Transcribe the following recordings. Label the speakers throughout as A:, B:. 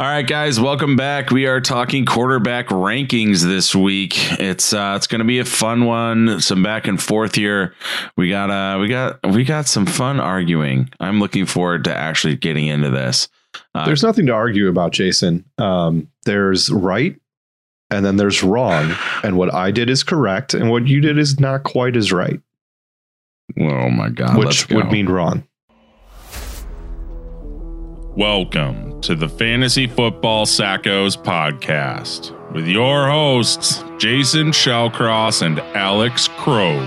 A: All right, guys, welcome back. We are talking quarterback rankings this week. It's uh it's gonna be a fun one, some back and forth here. We got uh we got we got some fun arguing. I'm looking forward to actually getting into this. Uh,
B: There's nothing to argue about, Jason. Um, there's right and then there's wrong. And what I did is correct, and what you did is not quite as right,
A: oh my god,
B: which
A: go.
B: would mean wrong.
A: Welcome to the Fantasy Football Sackos podcast with your hosts, Jason Shellcross and Alex Krog.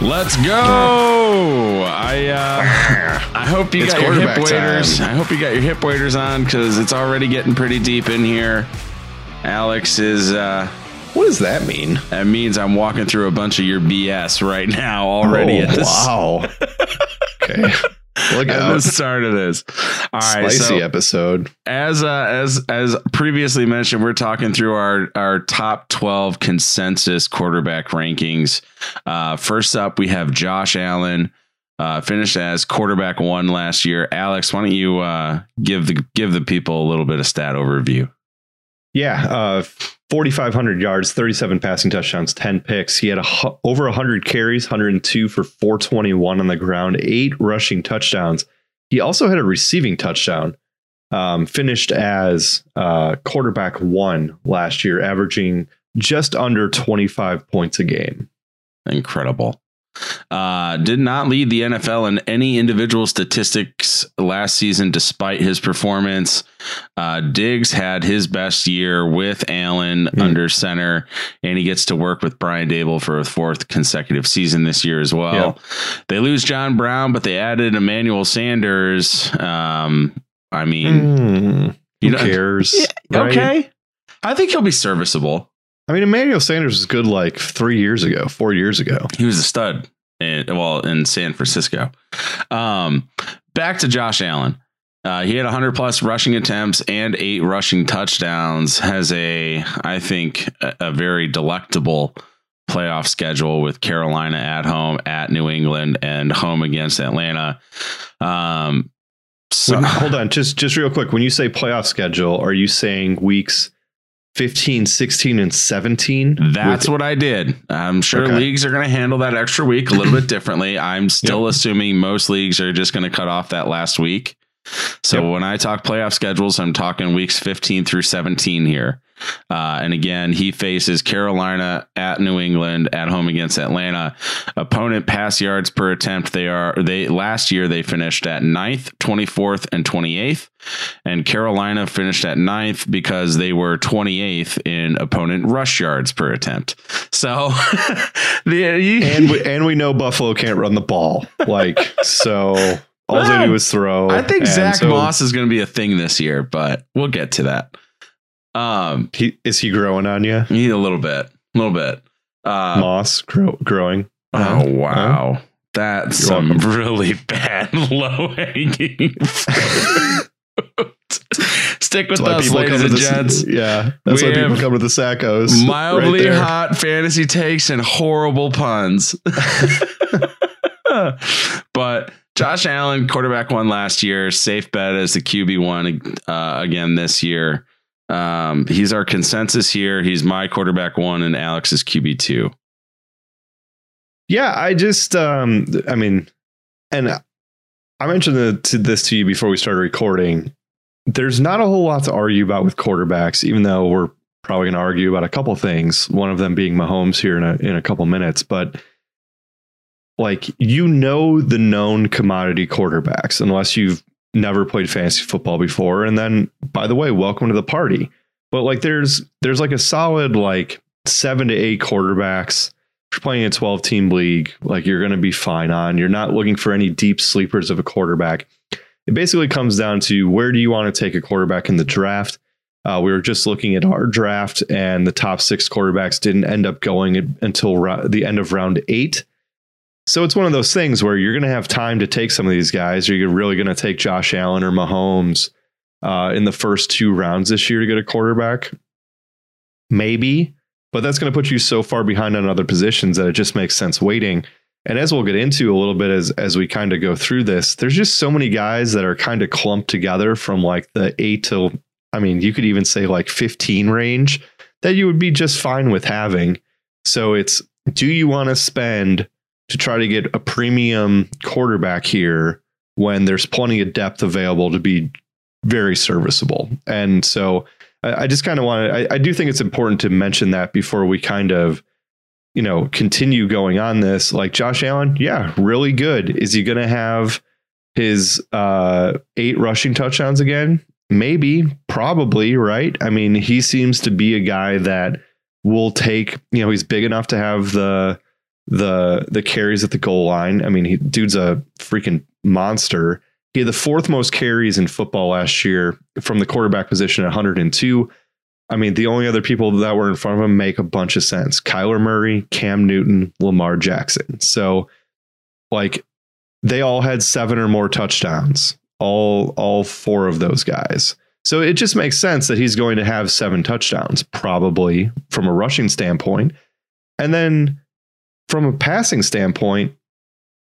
A: Let's go! I uh, I hope you
B: It's
A: got your hip waders.
B: time.
A: I hope you got your hip waders on because it's already getting pretty deep in here. Alex is uh,
B: What does that mean?
A: that means I'm walking through a bunch of your BS right now already
B: Oh,
A: at this
B: wow. okay. Look
A: at the start of this. All right,
B: Spicy
A: so
B: episode.
A: as uh, as as previously mentioned, we're talking through our our top twelve consensus quarterback rankings. Uh, first up, we have Josh Allen, uh, finished as quarterback one last year. Alex, why don't you uh, give the give the people a little bit of stat overview?
B: Yeah, uh, 4,500 yards, 37 passing touchdowns, 10 picks. He had a, over 100 carries, 102 for 421 on the ground, eight rushing touchdowns. He also had a receiving touchdown. Um, finished as uh, quarterback one last year, averaging just under 25 points a game.
A: Incredible. Uh, did not lead the NFL in any individual statistics last season, despite his performance. Uh, Diggs had his best year with Allen
B: Hmm.
A: under center, and he gets to work with Brian Daboll for a fourth consecutive season this year as well. They lose John Brown, but they added Emmanuel Sanders. Um, I mean, you
B: who cares?
A: Yeah,
B: right?
A: okay. I think he'll be serviceable.
B: I mean, Emmanuel Sanders was good like three years ago, four years ago.
A: He was a stud well in San Francisco. Um, back to Josh Allen. Uh, he had 100 plus rushing attempts and eight rushing touchdowns. Has a, I think, a, a very delectable playoff schedule with Carolina at home, at New England, and home against Atlanta. Um, so
B: hold on, just just real quick. When you say playoff schedule, are you saying weeks 15, 16, and 17?
A: That's what I did. I'm sure
B: Okay.
A: leagues are going to handle that extra week a little bit differently. I'm still assuming most leagues are just going to cut off that last week. So
B: Yep.
A: when I talk playoff schedules, I'm talking weeks 15 through 17 here. Uh, and again, he faces Carolina at New England at home against Atlanta. Opponent pass yards per attempt. They are they last year they finished at 9th, 24th, and 28th. And Carolina finished at 9th because they were 28th in opponent rush yards per attempt. So the you,
B: and we, and we know Buffalo can't run the ball. Like so, all they do is throw.
A: I think Zack
B: so
A: Moss is going to be a thing this year, but we'll get to that. Um,
B: He, is he growing on you?
A: need a little bit, a little bit. Uh,
B: Moss grow, growing.
A: oh wow, that's some
B: welcome.
A: really bad low hanging. Stick with us, ladies and
B: the
A: gents.
B: yeah. That's
A: We
B: why people come to the Sackos.
A: Mildly
B: right
A: hot fantasy takes and horrible puns. but Josh Allen, quarterback one last year, safe bet as the QB one uh, again this year. Um, he's our consensus here. He's my quarterback one and Alex's QB two.
B: Yeah, I just, um, I mean, and I mentioned the, this to you before we started recording. There's not a whole lot to argue about with quarterbacks, even though we're probably going to argue about a couple things. One of them being Mahomes here in a in a couple minutes, but like you know the known commodity quarterbacks, unless you've never played fantasy football before. And then, by the way, welcome to the party. But like, there's there's like a solid like seven to eight quarterbacks if you're playing a 12 team league, like you're going to be fine on. You're not looking for any deep sleepers of a quarterback. It basically comes down to where do you want to take a quarterback in the draft? Uh, we were just looking at our draft, and the top six quarterbacks didn't end up going until the end of round eight. So it's one of those things where you're going to have time to take some of these guys. Are you really going to take Josh Allen or Mahomes uh, in the first two rounds this year to get a quarterback? Maybe, but that's going to put you so far behind on other positions that it just makes sense waiting. And as we'll get into a little bit as as we kind of go through this, there's just so many guys that are kind of clumped together from like the eight to I mean, you could even say like 15 range that you would be just fine with having. So it's do you want to spend to try to get a premium quarterback here when there's plenty of depth available to be very serviceable? And so I, I just kind of want to, I, I do think it's important to mention that before we kind of, you know, continue going on this. Like Josh Allen, yeah, really good. Is he going to have his uh, eight rushing touchdowns again? Maybe, probably, right? I mean, he seems to be a guy that will take, you know, he's big enough to have the the the carries at the goal line. I mean, he dude's a freaking monster. He had the fourth most carries in football last year from the quarterback position at 102. I mean, the only other people that were in front of him make a bunch of sense. Kyler Murray, Cam Newton, Lamar Jackson. So like they all had seven or more touchdowns. All all four of those guys. So it just makes sense that he's going to have seven touchdowns, probably from a rushing standpoint. And then from a passing standpoint,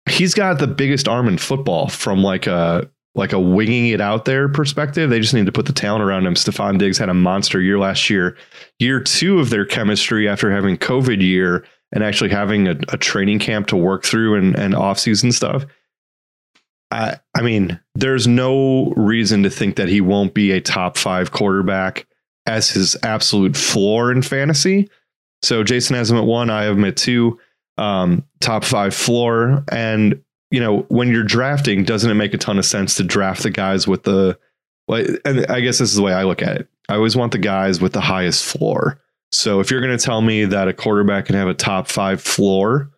B: he's got the biggest arm in football from like a like a winging it out there perspective. They just need to put the talent around him. Stefon Diggs had a monster year last year. Year two of their chemistry after having COVID year and actually having a, a training camp to work through and, and off-season stuff. I, I mean, there's no reason to think that he won't be a top five quarterback as his absolute floor in fantasy. So Jason has him at one, I have him at two, um, top five floor. And you know, when you're drafting, doesn't it make a ton of sense to draft the guys with the like and I guess this is the way I look at it. I always want the guys with the highest floor. So if you're going to tell me that a quarterback can have a top five floor,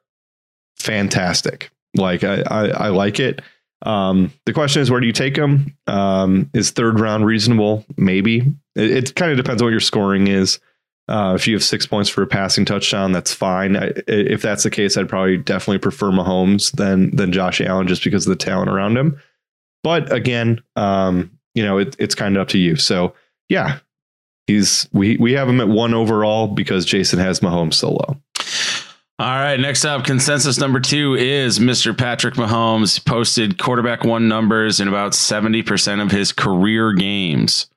B: fantastic. Like I, I, I like it. Um, the question is, where do you take them? Um, is third round reasonable? Maybe. It, it kind of depends on what your scoring is. Uh, if you have six points for a passing touchdown, that's fine. I, if that's the case, I'd probably definitely prefer Mahomes than than Josh Allen just because of the talent around him. But again, um, you know, it, it's kind of up to you. So yeah, he's we we have him at one overall because Jason has Mahomes so low.
A: All right, next up, consensus number two is Mr. Patrick Mahomes. Posted quarterback one numbers in about 70% of his career games.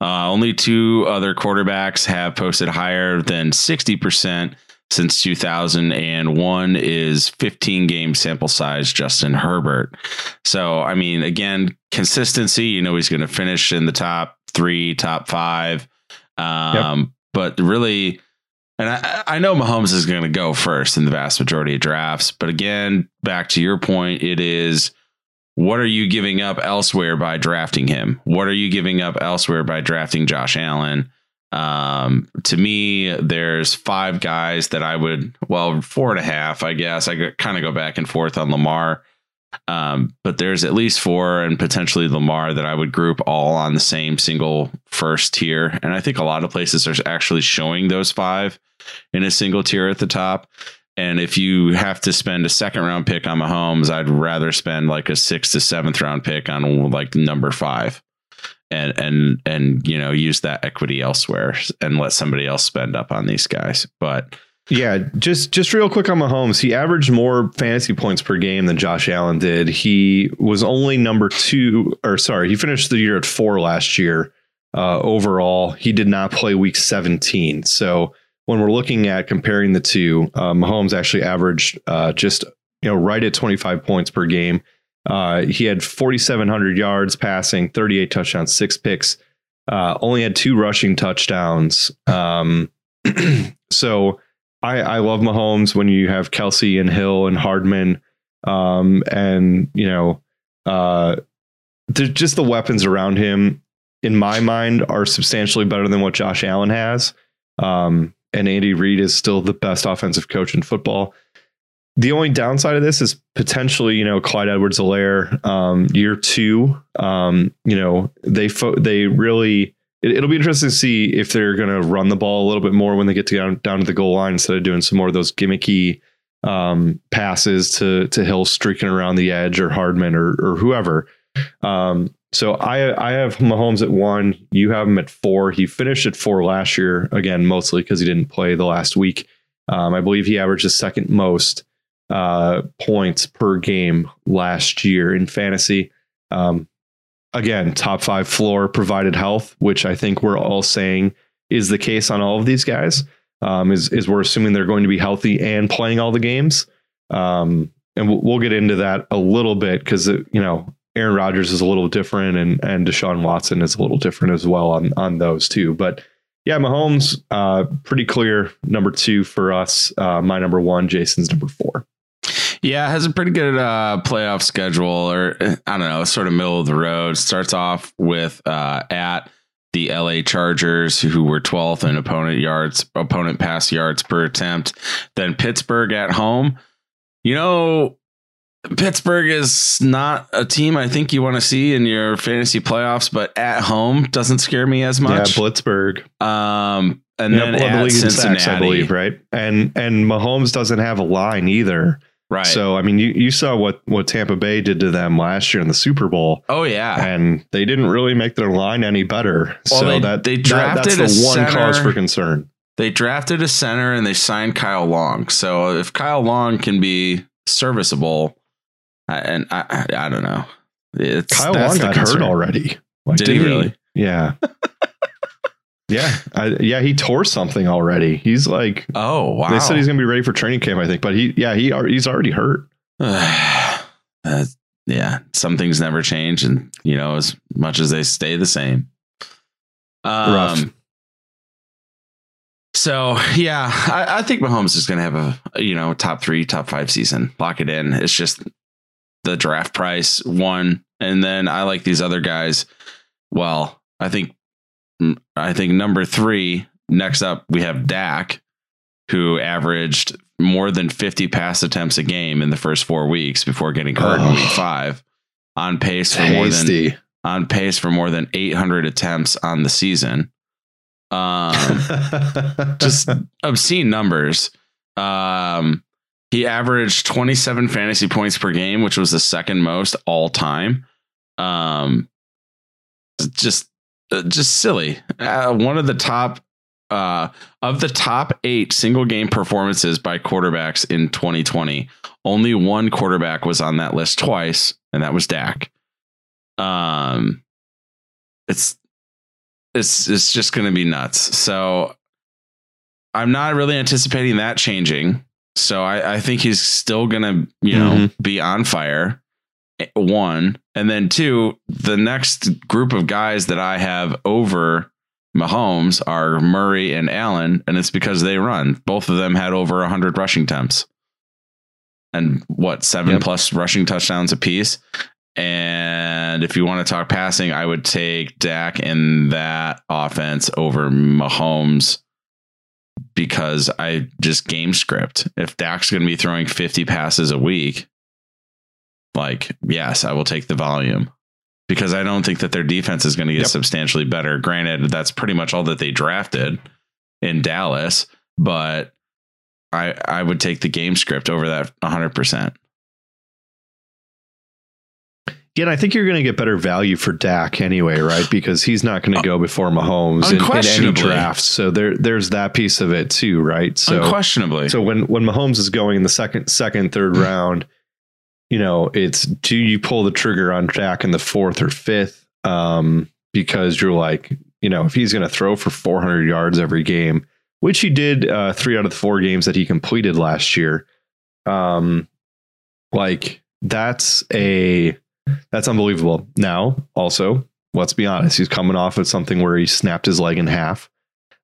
A: Uh, only two other quarterbacks have posted higher than 60% since 2001 is 15 game sample size Justin Herbert. So, I mean, again, consistency, you know, he's going to finish in the top three, top five. Um, yep. But really, and I, I know Mahomes is going to go first in the vast majority of drafts. But again, back to your point, it is what are you giving up elsewhere by drafting him? What are you giving up elsewhere by drafting Josh Allen? Um, to me, there's five guys that I would, well, four and a half, I guess. I kind of go back and forth on Lamar. Um, but there's at least four and potentially Lamar that I would group all on the same single first tier. And I think a lot of places are actually showing those five in a single tier at the top. And if you have to spend a second round pick on Mahomes, I'd rather spend like a sixth to seventh round pick on like number five and and and you know use that equity elsewhere and let somebody else spend up on these guys. But
B: yeah, just just real quick on Mahomes, he averaged more fantasy points per game than Josh Allen did. He was only number two, or sorry, he finished the year at four last year. Uh, overall, he did not play Week 17, so when we're looking at comparing the two, uh, Mahomes actually averaged uh, just you know right at 25 points per game. Uh, he had 4,700 yards passing, 38 touchdowns, six picks. Uh, only had two rushing touchdowns. Um, so I, I love Mahomes when you have Kelce and Hill and Hardman, um, and you know, uh, just the weapons around him. In my mind, are substantially better than what Josh Allen has. Um, and Andy Reid is still the best offensive coach in football. The only downside of this is potentially, you know, Clyde Edwards-Helaire, um, year two. Um, you know, they fo- they really. It, will be interesting to see if they're going to run the ball a little bit more when they get to down, down to the goal line instead of doing some more of those gimmicky um, passes to to Hill streaking around the edge or Hardman or or whoever. Um, so I I have Mahomes at one. You have him at four. He finished at four last year. Again, mostly because he didn't play the last week. Um, I believe he averaged the second most uh, points per game last year in fantasy. Um, again, top five floor provided health, which I think we're all saying is the case on all of these guys. Um, is is we're assuming they're going to be healthy and playing all the games. Um, and we'll, we'll get into that a little bit because you know Aaron Rodgers is a little different, and and Deshaun Watson is a little different as well on on those two. But yeah, Mahomes, uh, pretty clear number two for us. Uh, my number one, Jason's number four.
A: Yeah, has a pretty good uh, playoff schedule, or I don't know, sort of middle of the road. Starts off with uh, at the LA Chargers, who were 12th in opponent yards, opponent pass yards per attempt. Then Pittsburgh at home. You know, Pittsburgh is not a team I think you want to see in your fantasy playoffs, but at home doesn't scare me as much.
B: Yeah, Blitzburg.
A: Um, and yep, then well, at Cincinnati, sacks, I believe,
B: right? And and Mahomes doesn't have a line either.
A: Right.
B: So I mean, you, you saw what what Tampa Bay did to them last year in the Super Bowl.
A: Oh yeah,
B: and they didn't really make their line any better. Well, so
A: they,
B: that
A: they drafted
B: that, that's the
A: one
B: center. cause for concern.
A: They drafted a center and they signed Kyle Long. So if Kyle Long can be serviceable, and I, I, I don't know,
B: it's Kyle Long got concern. hurt already.
A: Like, did, did he really?
B: Yeah. Yeah, I, yeah, he tore something already. He's like,
A: oh wow.
B: They said he's gonna be ready for training camp, I think, but he, yeah, he he's already hurt.
A: uh, yeah, some things never change, and you know, as much as they stay the same. Um, Rough. So yeah, I, I think Mahomes is going to have a you know top three, top five season. Lock it in. It's just the draft price one, and then I like these other guys. Well, I think I think number three, next up, we have Dak, who averaged more than 50 pass attempts a game in the first four weeks before getting hurt oh, in week five, on pace for tasty. more than on pace for more than 800 attempts on the season. Um, just obscene numbers. Um, he averaged 27 fantasy points per game, which was the second most all time. Um, just uh, just silly. Uh, one of the top uh, of the top eight single game performances by quarterbacks in 2020, only one quarterback was on that list twice, and that was Dak. Um, it's it's it's just going to be nuts. So I'm not really anticipating that changing. So I, I think he's still going to you know mm-hmm. be on fire one, and then two, the next group of guys that I have over Mahomes are Murray and Allen, and it's because they run. Both of them had over 100 rushing attempts and what, seven yep. plus rushing touchdowns apiece. And if you want to talk passing, I would take Dak in that offense over Mahomes because I just game script. If Dak's going to be throwing 50 passes a week, like, yes, I will take the volume because I don't think that their defense is going to get yep. substantially better. Granted, that's pretty much all that they drafted in Dallas, but I I would take the game script over that 100%.
B: And I think you're going to get better value for Dak anyway, right? Because he's not going to go before Mahomes in, in, any draft. So there, there's that piece of it too, right? So
A: unquestionably.
B: So when when Mahomes is going in the second, second, third round, you know, it's do you pull the trigger on Dak in the fourth or fifth? Um, because you're like, you know, if he's going to throw for 400 yards every game, which he did uh, three out of the four games that he completed last year, um, like that's a that's unbelievable. Now, also, let's be honest, he's coming off of something where he snapped his leg in half.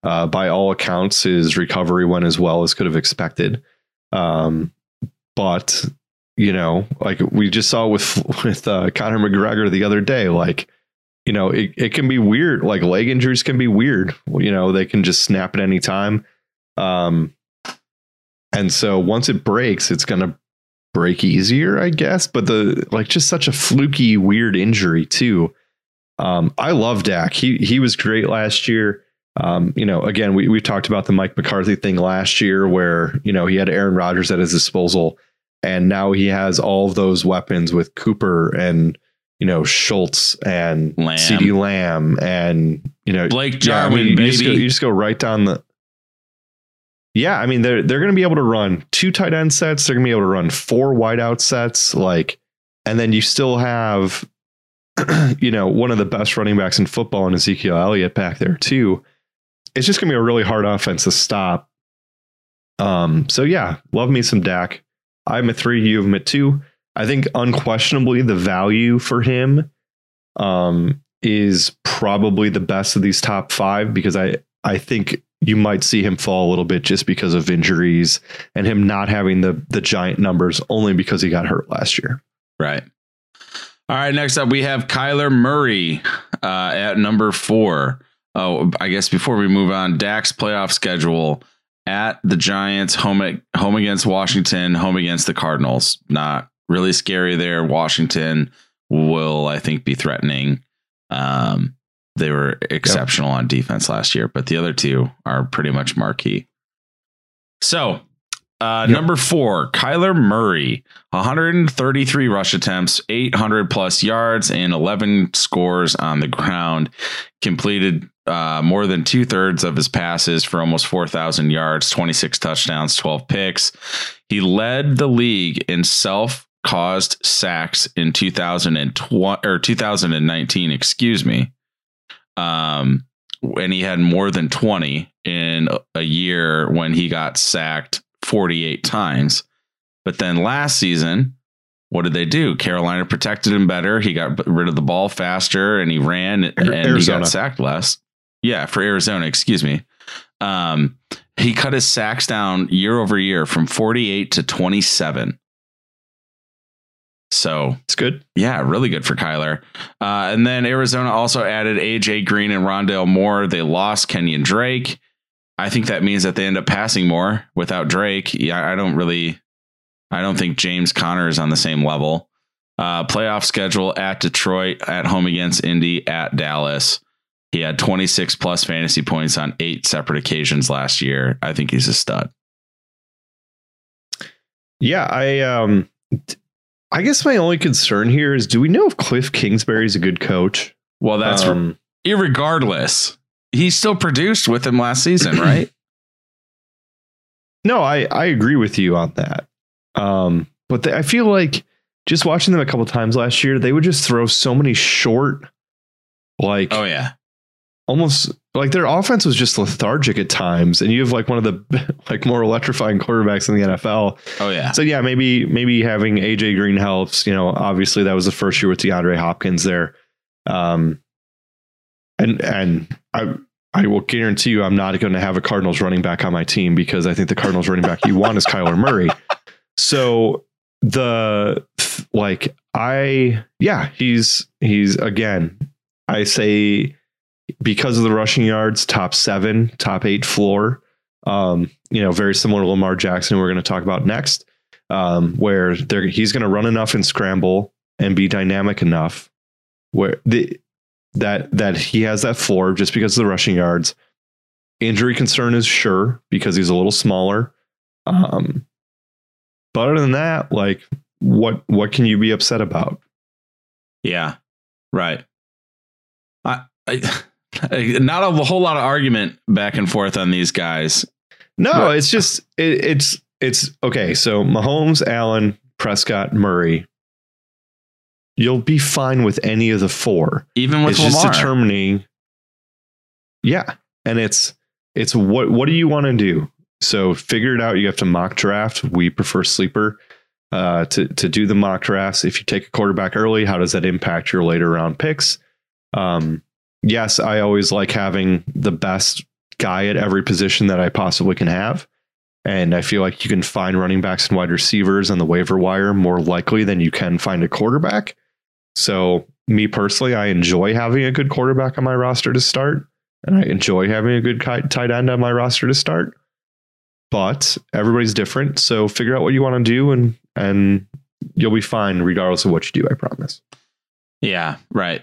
B: Uh, by all accounts, his recovery went as well as could have expected. Um, but you know, like we just saw with with uh, Conor McGregor the other day, like you know, it, it can be weird. Like leg injuries can be weird. You know, they can just snap at any time. Um, and so once it breaks, it's gonna break easier, I guess. But the like just such a fluky, weird injury too. Um, I love Dak. He he was great last year. Um, you know, again, we we talked about the Mike McCarthy thing last year, where you know he had Aaron Rodgers at his disposal and now he has all of those weapons with Cooper and you know Schultz and Lamb. CeeDee Lamb and you know
A: Blake Jarwin. Yeah, I mean,
B: you, just go, you just go right down the. Yeah, I mean they're they're going to be able to run two tight end sets. They're going to be able to run four wideout sets, like, and then you still have you know, one of the best running backs in football and Ezekiel Elliott back there too. It's just gonna be a really hard offense to stop. Um, so yeah, love me some Dak. I'm at three, you have him at two. I think unquestionably the value for him um, is probably the best of these top five because I I think you might see him fall a little bit just because of injuries and him not having the the giant numbers only because he got hurt last year.
A: Right. All right. Next up, we have Kyler Murray uh, at number four. Oh, I guess before we move on, Dak's playoff schedule at the Giants, home at, home against Washington, home against the Cardinals. Not really scary there. Washington will, I think, be threatening. Um, they were exceptional yep. on defense last year, but the other two are pretty much marquee. So, uh, yep. number four, Kyler Murray, 133 rush attempts, 800 plus yards, and 11 scores on the ground. Completed uh, more than two thirds of his passes for almost 4,000 yards, 26 touchdowns, 12 picks. He led the league in self caused sacks in 2020 or 2019, excuse me. Um, and he had more than 20 in a year when he got sacked 48 times. But then last season, what did they do? Carolina protected him better. He got rid of the ball faster and he ran and Arizona. he got sacked less. Yeah, for Arizona, excuse me. Um, he cut his sacks down year over year from 48 to 27. So
B: it's good.
A: Yeah, really good for Kyler. Uh, and then Arizona also added AJ Green and Rondale Moore. They lost Kenyon Drake. I think that means that they end up passing more without Drake. Yeah, I don't really, I don't think James Conner is on the same level. Uh, playoff schedule at Detroit, at home against Indy, at Dallas. He had 26 plus fantasy points on eight separate occasions last year. I think he's a stud.
B: Yeah, I um I guess my only concern here is do we know if Cliff Kingsbury is a good coach?
A: Well, that's um, irregardless. He still produced with him last season, right?
B: no, I I agree with you on that. Um, but I feel like just watching them a couple times last year, they would just throw so many short, like
A: oh yeah,
B: almost like their offense was just lethargic at times and you have like one of the like more electrifying quarterbacks in the NFL.
A: Oh yeah.
B: So yeah, maybe maybe having AJ Green helps, you know, obviously that was the first year with DeAndre Hopkins there. Um and and I I will guarantee you I'm not going to have a Cardinals running back on my team because I think the Cardinals running back you want is Kyler Murray. So the like I yeah, he's he's again I say because of the rushing yards, top seven, top eight floor. Um, you know, very similar to Lamar Jackson, we're going to talk about next, um, where he's going to run enough and scramble and be dynamic enough where the that that he has that floor just because of the rushing yards. Injury concern is sure because he's a little smaller. Um, but other than that, like what what can you be upset about?
A: Yeah, right. I I not a whole lot of argument back and forth on these guys.
B: No, but, it's just it, it's it's okay. So Mahomes, Allen, Prescott, Murray. You'll be fine with any of the four.
A: Even with
B: it's
A: Lamar.
B: just determining. Yeah, and it's it's what what do you want to do? So figure it out. You have to mock draft. We prefer sleeper uh, to to do the mock drafts. If you take a quarterback early, how does that impact your later round picks? Um, yes, I always like having the best guy at every position that I possibly can have. And I feel like you can find running backs and wide receivers on the waiver wire more likely than you can find a quarterback. So, me personally, I enjoy having a good quarterback on my roster to start, and I enjoy having a good tight end on my roster to start. But everybody's different, so figure out what you want to do, and and you'll be fine regardless of what you do. I promise.
A: Yeah, right.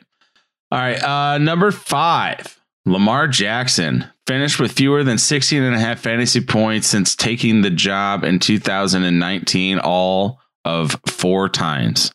A: All right. Uh, number five, Lamar Jackson finished with fewer than 16 and a half fantasy points since taking the job in 2019, all of four times.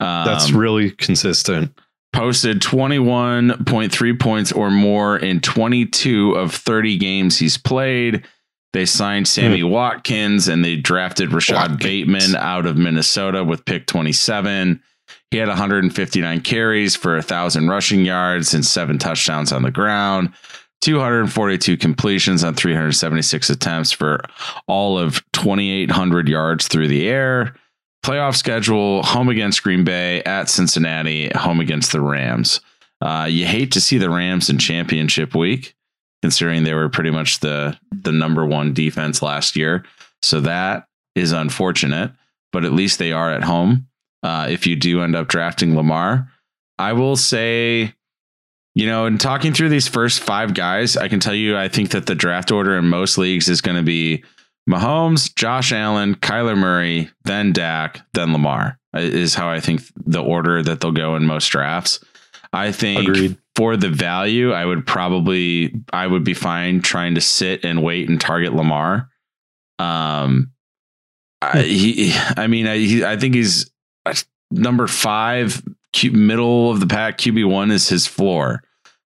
B: Um, That's really consistent.
A: Posted 21.3 points or more in 22 of 30 games he's played. They signed Sammy mm. Watkins and they drafted Rashod Watkins. Bateman out of Minnesota with pick 27. He had 159 carries for thousand rushing yards and seven touchdowns on the ground. 242 completions on 376 attempts for all of 2,800 yards through the air. Playoff schedule home against Green Bay, at Cincinnati, home against the Rams. Uh, you hate to see the Rams in championship week, considering they were pretty much the, the number one defense last year. So that is unfortunate, but at least they are at home. Uh, if you do end up drafting Lamar, I will say you know, in talking through these first five guys, I can tell you I think that the draft order in most leagues is going to be Mahomes, Josh Allen, Kyler Murray, then Dak, then Lamar is how I think the order that they'll go in most drafts. I think Agreed. for the value, I would probably I would be fine trying to sit and wait and target Lamar. Um, I, he, I mean, I, he, I think he's number five, middle of the pack. QB one is his floor.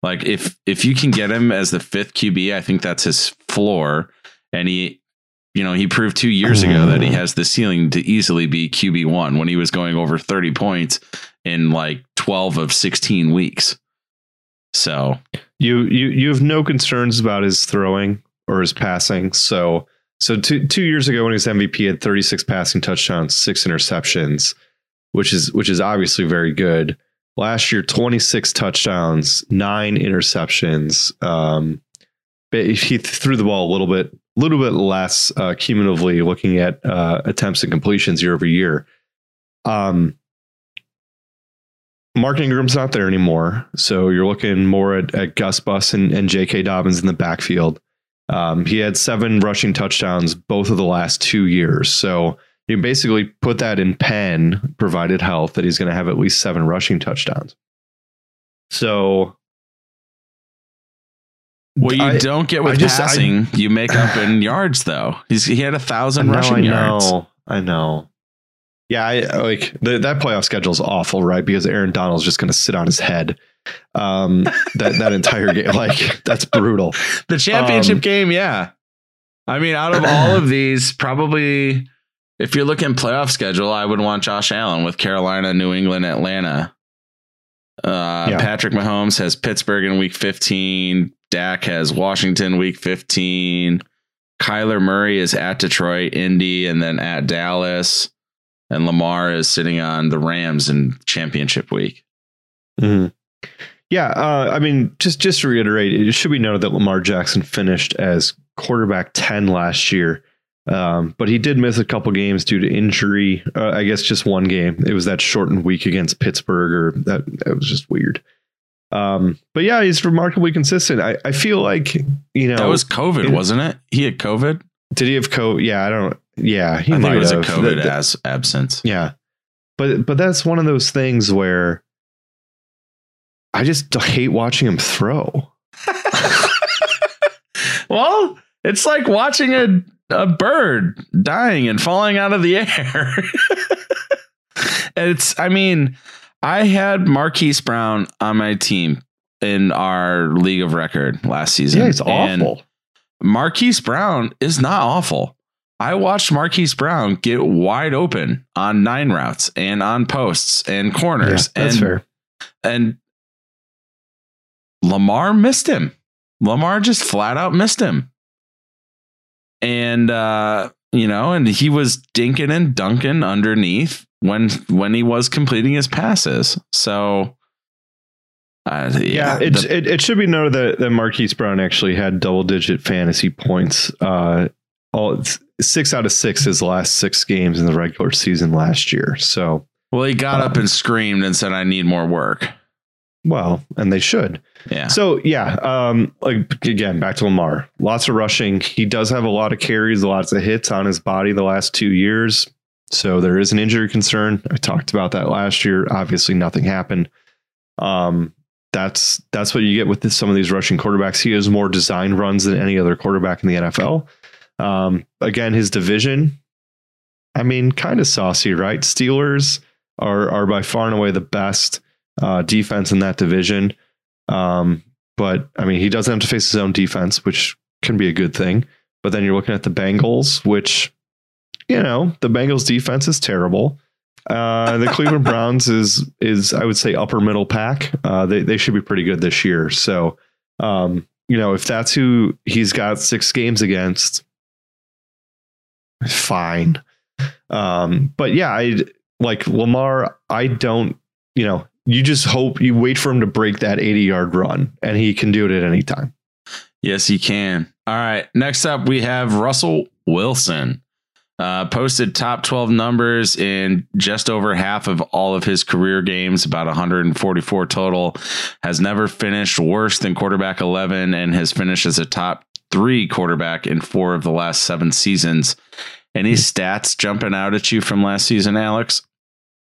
A: Like if if you can get him as the fifth QB, I think that's his floor. And he, you know, he proved two years ago that he mm. has the ceiling to easily be QB one when he was going over thirty points in like twelve of sixteen weeks. So
B: you you you have no concerns about his throwing or his passing. So so two two years ago when he was MVP, he had thirty six passing touchdowns, six interceptions, which is which is obviously very good. Last year, 26 touchdowns, nine interceptions. Um, he threw the ball a little bit, little bit less uh, cumulatively, looking at uh, attempts and completions year over year. Um, Mark Ingram's not there anymore, so you're looking more at, at Gus Bus and, and J.K. Dobbins in the backfield. Um, he had seven rushing touchdowns both of the last two years, so you basically put that in pen, provided health, that he's going to have at least seven rushing touchdowns. So,
A: what you I, don't get with just, passing, I, you make up in yards. Though he's he had a thousand rushing I yards.
B: Know, I know. Yeah, I like the, that playoff schedule is awful, right? Because Aaron Donald's just going to sit on his head um that that entire game like that's brutal
A: the championship um, game yeah i mean out of all of these probably if you're looking playoff schedule, I would want Josh Allen with Carolina, New England, Atlanta. Uh, yeah. Patrick Mahomes has Pittsburgh in week 15. Dak has Washington week 15. Kyler Murray is at Detroit, Indy, and then at Dallas. And Lamar is sitting on the Rams in championship week.
B: Mm-hmm. Yeah, uh, I mean, just just to reiterate, it should be noted that Lamar Jackson finished as quarterback 10 last year. Um, but he did miss a couple games due to injury. Uh, I guess just one game. It was that shortened week against Pittsburgh, or that that was just weird. Um, but yeah, he's remarkably consistent. I, I feel like you know
A: that was COVID, it, wasn't it? He had COVID.
B: Did he have COVID? Yeah, I don't. Yeah,
A: he I might think it was have. a COVID the, as absence.
B: Yeah, but but that's one of those things where I just hate watching him throw.
A: well, it's like watching a a bird dying and falling out of the air. it's, I mean, I had Marquise Brown on my team in our league of record last season.
B: Yeah, it's awful.
A: Marquise Brown is not awful. I watched Marquise Brown get wide open on nine routes and on posts and corners.
B: Yeah, that's
A: and,
B: fair.
A: And Lamar missed him. Lamar just flat out missed him and uh, you know, and he was dinking and dunking underneath when when he was completing his passes. So.
B: Uh, yeah, yeah it, the, it, it should be noted that, that Marquise Brown actually had double digit fantasy points. Uh, all six out of six his last six games in the regular season last year. So,
A: well, he got up and screamed and said, "I need more work."
B: Well, and they should.
A: Yeah.
B: So yeah, um, like again, back to Lamar. Lots of rushing. He does have a lot of carries, lots of hits on his body the last two years. So there is an injury concern. I talked about that last year. Obviously, nothing happened. Um, that's that's what you get with this, some of these rushing quarterbacks. He has more design runs than any other quarterback in the NFL. Um, again, his division. I mean, kind of saucy, right? Steelers are are by far and away the best uh, defense in that division. Um, but I mean, he doesn't have to face his own defense, which can be a good thing. But then you're looking at the Bengals, which, you know, the Bengals defense is terrible. Uh, the Cleveland Browns is is I would say upper middle pack. Uh, they they should be pretty good this year. So, um, you know, if that's who he's got six games against, fine. Um, but yeah, I like Lamar. I don't. You know, you just hope you wait for him to break that eighty yard run, and he can do it at any time.
A: Yes, he can. All right. Next up, we have Russell Wilson. Uh, posted top 12 numbers in just over half of all of his career games, about 144 total. Has never finished worse than quarterback 11 and has finished as a top three quarterback in four of the last seven seasons. Any stats jumping out at you from last season, Alex?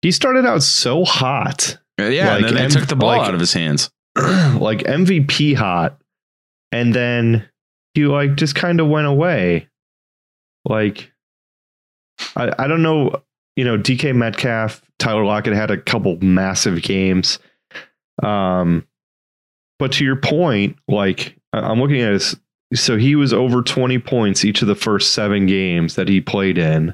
B: He started out so hot.
A: Yeah, like, and then they M- took the ball like, out of his hands.
B: like MVP hot. And then he like just kind of went away. Like I, I don't know, you know, DK Metcalf, Tyler Lockett had a couple massive games. Um, but to your point, like I'm looking at this, so he was over 20 points each of the first seven games that he played in.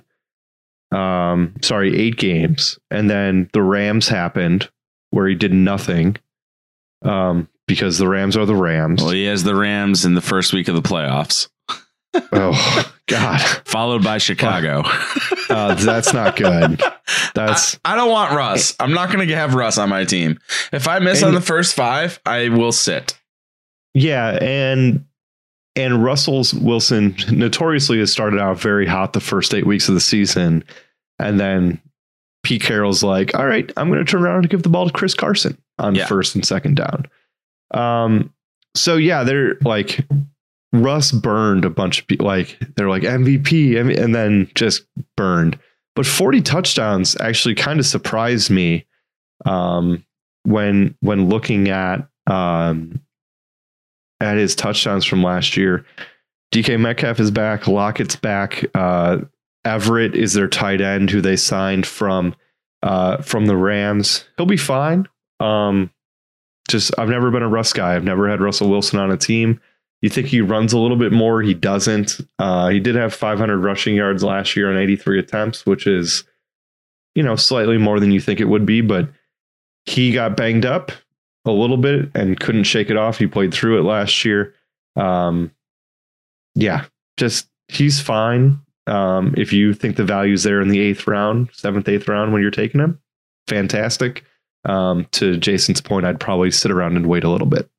B: Um, sorry, eight games. And then the Rams happened where he did nothing. Um, because the Rams are the Rams.
A: Well, he has the Rams in the first week of the playoffs
B: oh God!
A: Followed by Chicago.
B: uh, that's not good. That's
A: I, I, don't want Russ. I'm not going to have Russ on my team. If I miss and, on the first five, I will sit.
B: Yeah, and and Russell's Wilson notoriously has started out very hot the first eight weeks of the season, and then Pete Carroll's like, "All right, I'm going to turn around and give the ball to Chris Carson on yeah. first and second down." Um, so yeah, they're like Russ burned a bunch of people. Like they're like MVP, and then just burned. But 40 touchdowns actually kind of surprised me um, when when looking at um, at his touchdowns from last year. DK Metcalf is back. Lockett's back. Uh, Everett is their tight end who they signed from uh, from the Rams. He'll be fine. Um, just I've never been a Russ guy. I've never had Russell Wilson on a team. You think he runs a little bit more? He doesn't. Uh, he did have 500 rushing yards last year on 83 attempts, which is, you know, slightly more than you think it would be. But he got banged up a little bit and couldn't shake it off. He played through it last year. Um, yeah, just he's fine. Um, if you think the value's there in the eighth round, seventh, eighth round when you're taking him, fantastic. Um, to Jason's point, I'd probably sit around and wait a little bit.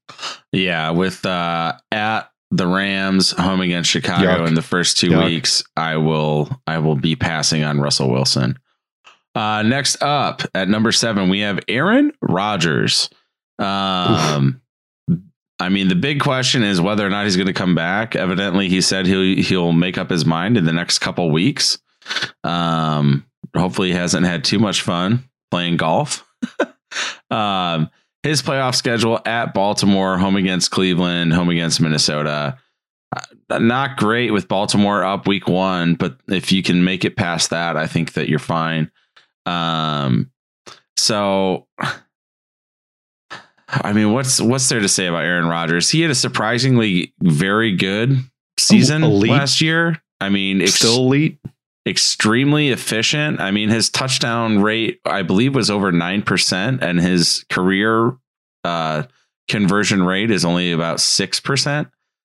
A: Yeah, with uh, at the Rams home against Chicago Yuck. in the first two Yuck. weeks, I will I will be passing on Russell Wilson. Uh, next up at number seven, we have Aaron Rodgers. Um, I mean, the big question is whether or not he's going to come back. Evidently, he said he'll he'll make up his mind in the next couple weeks. Um, hopefully, he hasn't had too much fun playing golf. um, his playoff schedule at Baltimore, home against Cleveland, home against Minnesota. Uh, not great with Baltimore up week one, but if you can make it past that, I think that you're fine. Um, so, I mean, what's what's there to say about Aaron Rodgers? He had a surprisingly very good season elite. last year. I mean,
B: ex- still elite
A: extremely efficient. I mean, his touchdown rate, I believe, was over 9%, and his career uh, conversion rate is only about 6%.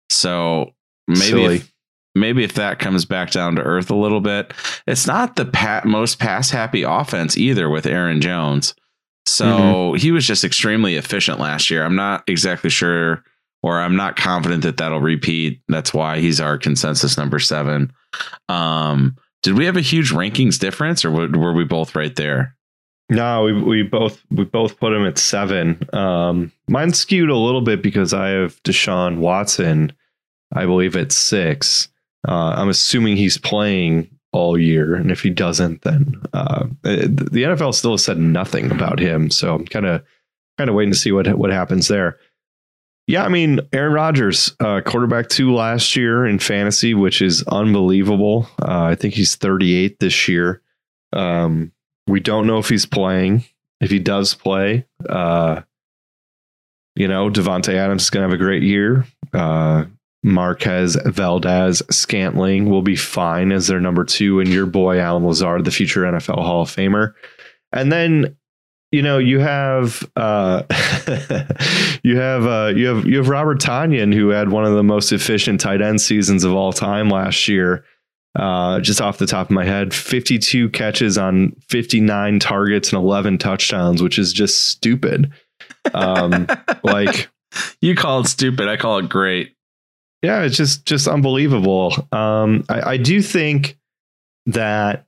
A: So maybe if, maybe if that comes back down to earth a little bit, it's not the pat, most pass happy offense either with Aaron Jones. So mm-hmm. he was just extremely efficient last year. I'm not exactly sure, or I'm not confident that that'll repeat. That's why he's our consensus number seven. Um, did we have a huge rankings difference, or were we both right there?
B: No, we we both we both put him at seven. Um, mine skewed a little bit because I have Deshaun Watson, I believe at six. Uh, I'm assuming he's playing all year, and if he doesn't, then uh, the NFL still has said nothing about him. So I'm kind of kind of waiting to see what what happens there. Yeah, I mean, Aaron Rodgers, uh, quarterback two last year in fantasy, which is unbelievable. Uh, I think he's 38 this year. Um, we don't know if he's playing. If he does play, uh, you know, Davante Adams is going to have a great year. Marquez Valdes Scantling will be fine as their number two, and your boy Allen Lazard, the future NFL Hall of Famer. And then you know you have uh, you have uh, you have you have Robert Tonyan who had one of the most efficient tight end seasons of all time last year. Uh, just off the top of my head, 52 catches on 59 targets and 11 touchdowns, which is just stupid. Um, like
A: you call it stupid, I call it great.
B: Yeah, it's just just unbelievable. Um, I, I do think that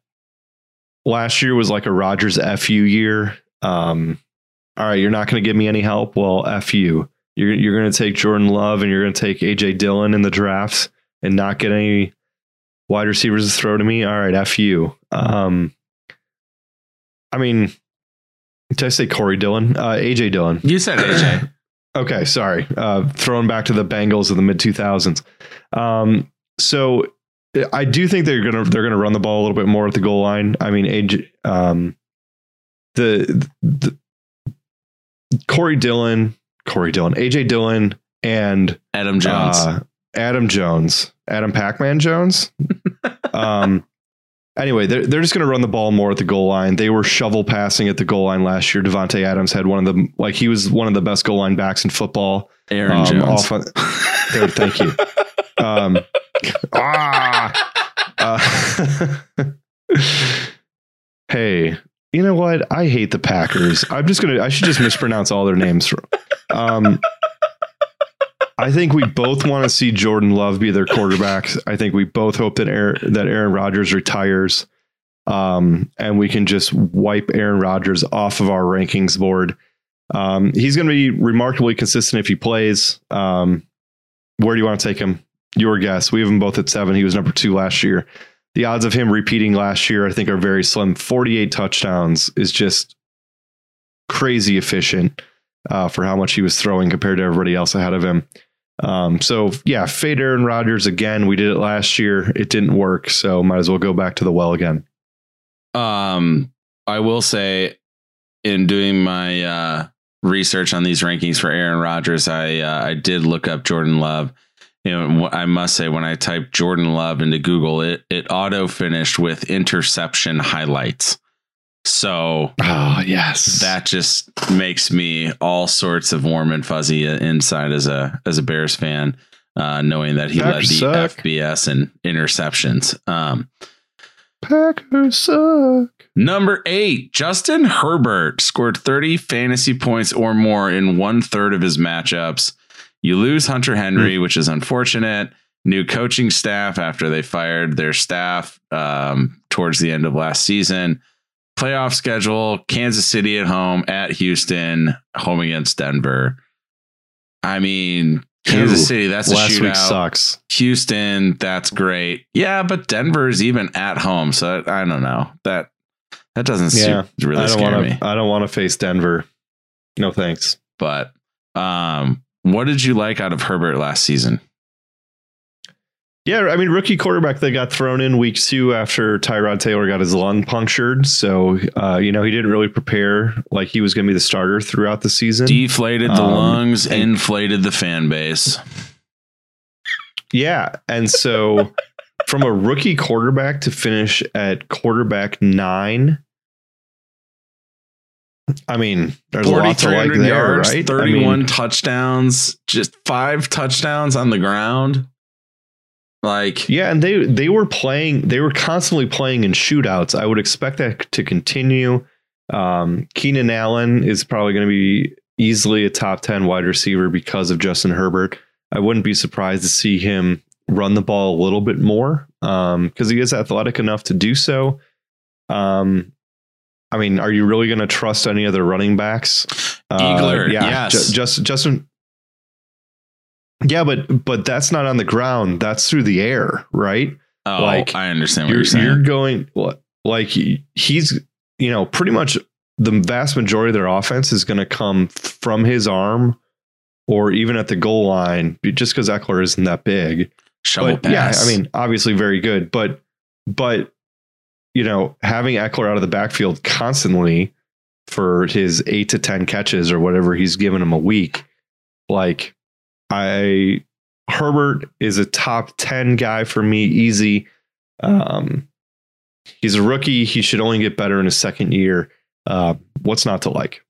B: last year was like a Rodgers fu year. Um, all right, you're not going to give me any help. Well, f you. You're you're going to take Jordan Love and you're going to take AJ Dillon in the drafts and not get any wide receivers to throw to me. All right, f you. Um, I mean, did I say Corey Dillon? Uh, AJ Dillon.
A: You said AJ.
B: Okay, sorry. Uh, throwing back to the Bengals of the mid 2000s. Um, so I do think they're gonna they're gonna run the ball a little bit more at the goal line. I mean, AJ, um, the, the Corey Dillon, Corey Dillon, AJ Dillon, and
A: Adam Jones, uh,
B: Adam Jones, Adam Pac-Man Jones. um, anyway, they're they're just going to run the ball more at the goal line. They were shovel passing at the goal line last year. Davante Adams had one of the like he was one of the best goal line backs in football.
A: Aaron um, Jones.
B: On, there, thank you. Um, ah. Uh, hey, you know what? I hate the Packers. I'm just gonna. I should just mispronounce all their names. Um, I think we both want to see Jordan Love be their quarterback. I think we both hope that Aaron, that Aaron Rodgers retires, um, and we can just wipe Aaron Rodgers off of our rankings board. Um, he's going to be remarkably consistent if he plays. Um, where do you want to take him? Your guess. We have him both at seven. He was number two last year the odds of him repeating last year, I think, are very slim. 48 touchdowns is just crazy efficient uh, for how much he was throwing compared to everybody else ahead of him. Um, so yeah, fade Aaron Rodgers again. We did it last year. It didn't work, so might as well go back to the well again.
A: Um, I will say, in doing my uh, research on these rankings for Aaron Rodgers, I uh, I did look up Jordan Love you know, I must say when I typed Jordan Love into Google, it it auto finished with interception highlights. So,
B: oh yes,
A: that just makes me all sorts of warm and fuzzy inside as a as a Bears fan, uh, knowing that he Packers led the suck. FBS and interceptions. Um,
B: Packers suck.
A: Number eight, Justin Herbert scored 30 fantasy points or more in one third of his matchups. You lose Hunter Henry, mm. which is unfortunate. New coaching staff after they fired their staff um, towards the end of last season. Playoff schedule: Kansas City at home, at Houston, home against Denver. I mean, Kansas Ooh, City, that's a last shootout. Week
B: sucks.
A: Houston, that's great. Yeah, but Denver's even at home, so I don't know that that doesn't yeah, really I don't scare
B: wanna,
A: me.
B: I don't want to face Denver. No thanks.
A: But um, what did you like out of Herbert last season?
B: Yeah, I mean, rookie quarterback that got thrown in week two after Tyrod Taylor got his lung punctured. So, uh, you know, he didn't really prepare like he was going to be the starter throughout the season.
A: Deflated the um, lungs, inflated the fan base.
B: Yeah. And so, from a rookie quarterback to finish at quarterback nine I mean, there's a lot to like there, yards, right?
A: 31 I mean, touchdowns, just five touchdowns on the ground. Like
B: yeah, and they they were playing, they were constantly playing in shootouts. I would expect that to continue. Um, Keenan Allen is probably going to be easily a top 10 wide receiver because of Justin Herbert. I wouldn't be surprised to see him run the ball a little bit more because um, he is athletic enough to do so. Um, I mean, are you really going to trust any other running backs?
A: Ekeler, uh, yeah, yes.
B: Ju- just Justin. Yeah, but but that's not on the ground. That's through the air, right?
A: Oh, like I understand what
B: you're,
A: you're saying.
B: You're going like he's you know pretty much the vast majority of their offense is going to come from his arm or even at the goal line, just because Ekeler isn't that big.
A: Shovel
B: but,
A: pass.
B: Yeah, I mean, obviously very good, but but you know, having Ekeler out of the backfield constantly for his eight to 10 catches or whatever he's given him a week, like I, Herbert is a top 10 guy for me, easy. Um, he's a rookie. He should only get better in his second year. Uh, what's not to like?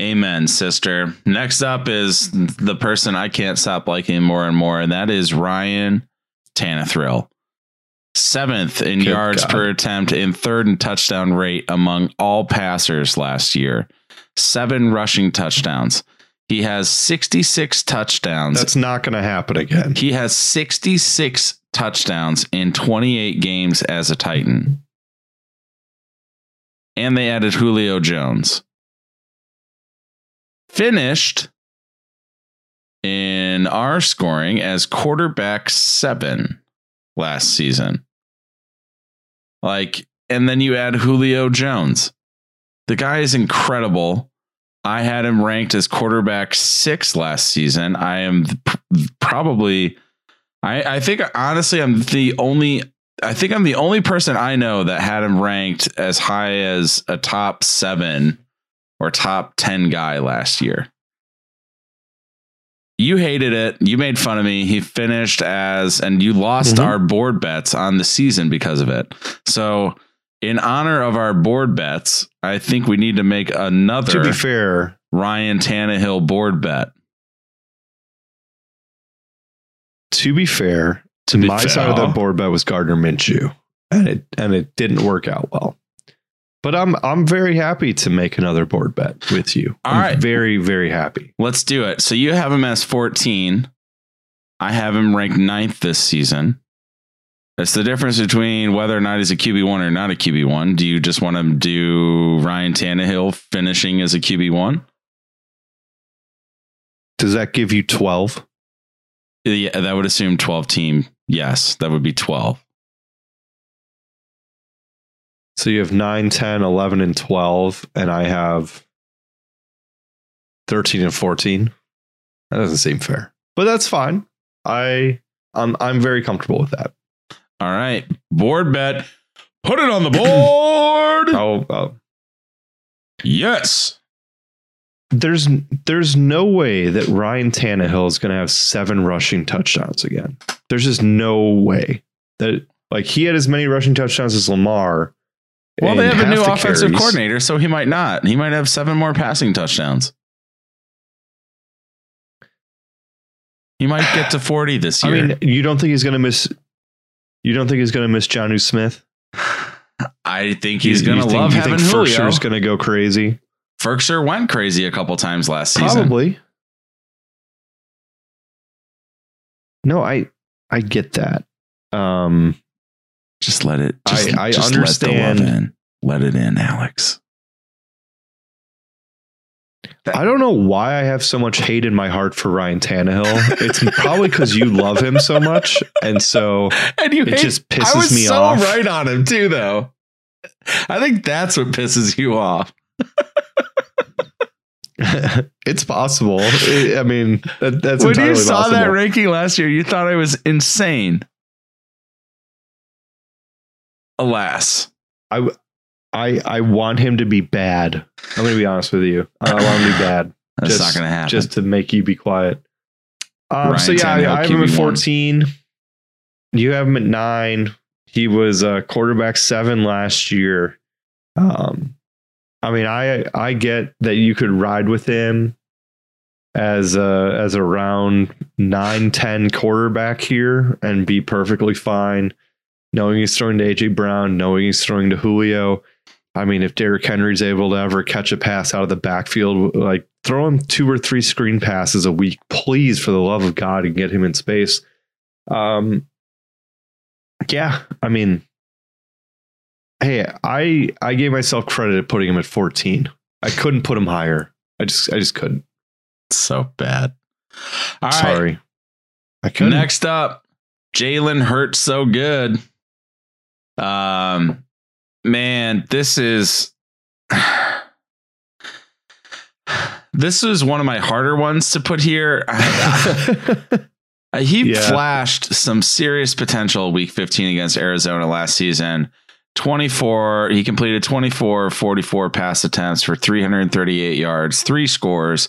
A: Amen, sister. Next up is the person I can't stop liking more and more, and that is Ryan Tannehill. Seventh in
B: Good
A: yards
B: God.
A: per attempt and third in touchdown rate among all passers last year. Seven rushing touchdowns. He has 66 touchdowns.
B: That's not going to happen again.
A: he has 66 touchdowns in 28 games as a Titan. And they added Julio Jones. Finished in our scoring as quarterback seven last season. Like, and then you add Julio Jones. The guy is incredible. I had him ranked as quarterback six last season. I am probably, I, I think honestly, I'm the only, I think I'm the only person I know that had him ranked as high as a top seven or top 10 guy last year. You hated it. You made fun of me. He finished as, and you lost
B: Mhm.
A: our board bets on the season because of it. So, in honor of our board bets, I think we need to make another
B: To be fair,
A: Ryan Tannehill board bet.
B: to be fair,
A: To be
B: my
A: fair.
B: side of that board bet was Gardner Minshew, and it and it didn't work out well. But I'm I'm very happy to make another board bet with you.
A: All
B: I'm
A: right.
B: very very happy.
A: Let's do it. So you have him as 14. I have him ranked ninth this season. It's the difference between whether or not he's a QB1 or not a QB1. Do you just want to do Ryan Tannehill finishing as a QB1?
B: Does that give you 12?
A: Yeah, that would assume 12 team. Yes, that would be 12.
B: So you have 9, 10, 11, and 12, and I have 13 and 14. That doesn't seem fair. But that's fine. I I'm I'm very comfortable with that.
A: All right. Board bet. Put it on the board.
B: Oh, oh.
A: yes.
B: there's there's no way that Ryan Tannehill is going to have seven rushing touchdowns again. There's just no way that like he had as many rushing touchdowns as Lamar.
A: Well, they have a new offensive
B: carries.
A: coordinator, so he might not. He might have seven more passing touchdowns. He might get to 40 this year.
B: I mean, you don't think he's going to miss? You don't think he's going to miss Jonnu Smith?
A: I think he's going to
B: think-
A: love
B: you
A: having
B: think
A: Julio.
B: Going to go crazy.
A: Firkser went crazy a couple times last season.
B: Probably. No, I I get that. Um,
A: Just let it. Just,
B: I- I
A: just
B: understand-
A: Let, the love in. let it in, Alex.
B: I don't know why I have so much hate in my heart for Ryan Tannehill. It's probably because you love him so much, and so
A: And you
B: It just pisses
A: I was
B: me
A: so
B: off.
A: right on him too, though. I think that's what pisses you off.
B: it's possible. I I mean, that, that's
A: when you saw
B: possible.
A: that ranking last year, you thought I was insane. Alas,
B: I I I want him to be bad. I'm going to be honest with you. I want him to be bad,
A: that's
B: Just-
A: not going to happen.
B: just to make you be quiet. Um, so yeah, I, I have him at 14. You have him at nine. He was uh, quarterback seven last year. Um, I mean, I I get that you could ride with him as a as a round nine ten quarterback here and be perfectly fine, knowing he's throwing to AJ Brown, knowing he's throwing to Julio. I mean, if Derrick Henry's able to ever catch a pass out of the backfield, like throw him two or three screen passes a week, please, for the love of God, and get him in space. Um, yeah, I mean, hey, I I gave myself credit at putting him at 14. I couldn't put him higher. I just I just couldn't.
A: so bad. All right.
B: Sorry. I couldn't.
A: Next up, Jalen hurts so good. Um, man, this is this is one of my harder ones to put here. he
B: Yeah.
A: flashed some serious potential week 15 against Arizona last season. 24, he completed 24 44 pass attempts for 338 yards, three scores.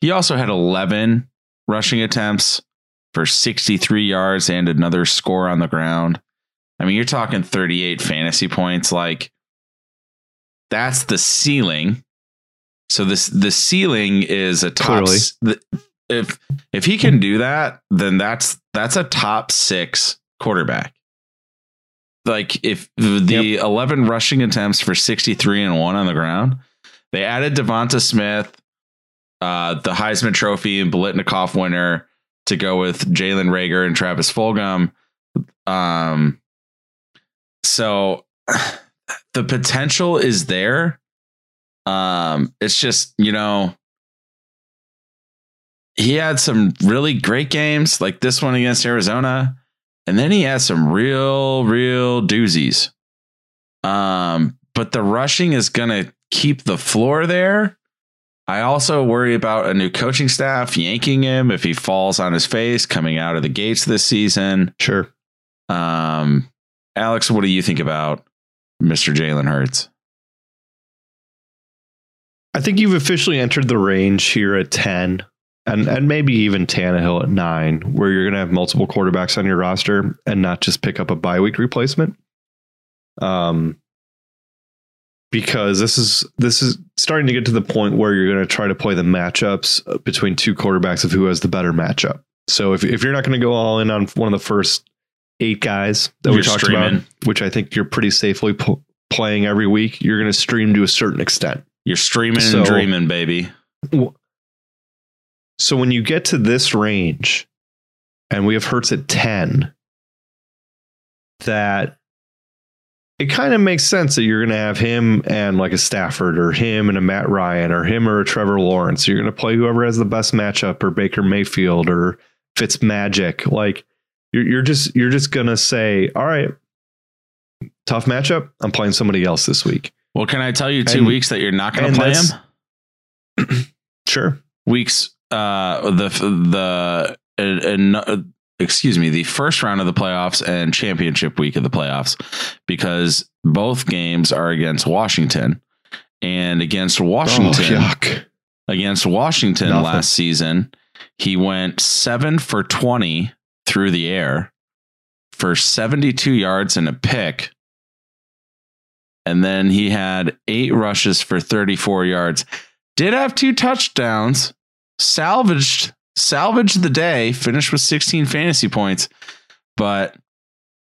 A: He also had 11 rushing attempts for 63 yards and another score on the ground. I mean, you're talking 38 fantasy points. Like, that's the ceiling. So this the ceiling is a top. The- If if he can do that, then that's that's a top six quarterback. Like if the eleven rushing attempts for sixty three and one on the ground, they added Devonta Smith, uh, the Heisman Trophy and Biletnikoff winner, to go with Jalen Reagor and Travis Fulgham. Um, so the potential is there. Um, it's just, you know, he had some really great games like this one against Arizona, and then he had some real, real doozies. Um, but the rushing is gonna keep the floor there. I also worry about a new coaching staff yanking him if he falls on his face coming out of the gates this season.
B: Sure.
A: Um, Alex, what do you think about Mr. Jalen Hurts?
B: I think you've officially entered the range here at 10 and, and maybe even Tannehill at nine, where you're going to have multiple quarterbacks on your roster and not just pick up a bye week replacement. Um, because this is this is starting to get to the point where you're going to try to play the matchups between two quarterbacks of who has the better matchup. So if if you're not going to go all in on one of the first eight guys that we
A: You're
B: talked
A: streaming.
B: about, which I think you're pretty safely playing every week, you're going to stream to a certain extent.
A: You're streaming
B: So-
A: and dreaming, baby.
B: So when you get to this range, and we have Hurts at 10, that it kind of makes sense that you're going to have him and like a Stafford or him and a Matt Ryan or him or a Trevor Lawrence. You're going to play whoever has the best matchup or Baker Mayfield or Fitz Magic. Like you're, you're just you're just going to say, all right, tough matchup. I'm playing somebody else this week.
A: Well, can I tell you two
B: And-
A: weeks that you're not going to play him?
B: Sure.
A: Weeks, uh, the the uh, uh, excuse me, the first round of the playoffs and championship week of the playoffs, because both games are against Washington, and against Washington,
B: Oh,
A: against Washington
B: Nothing.
A: last season, he went seven for 20 through the air for 72 yards and a pick. And then he had eight rushes for 34 yards. Did have two touchdowns, salvaged, salvaged the day, finished with 16 fantasy points. But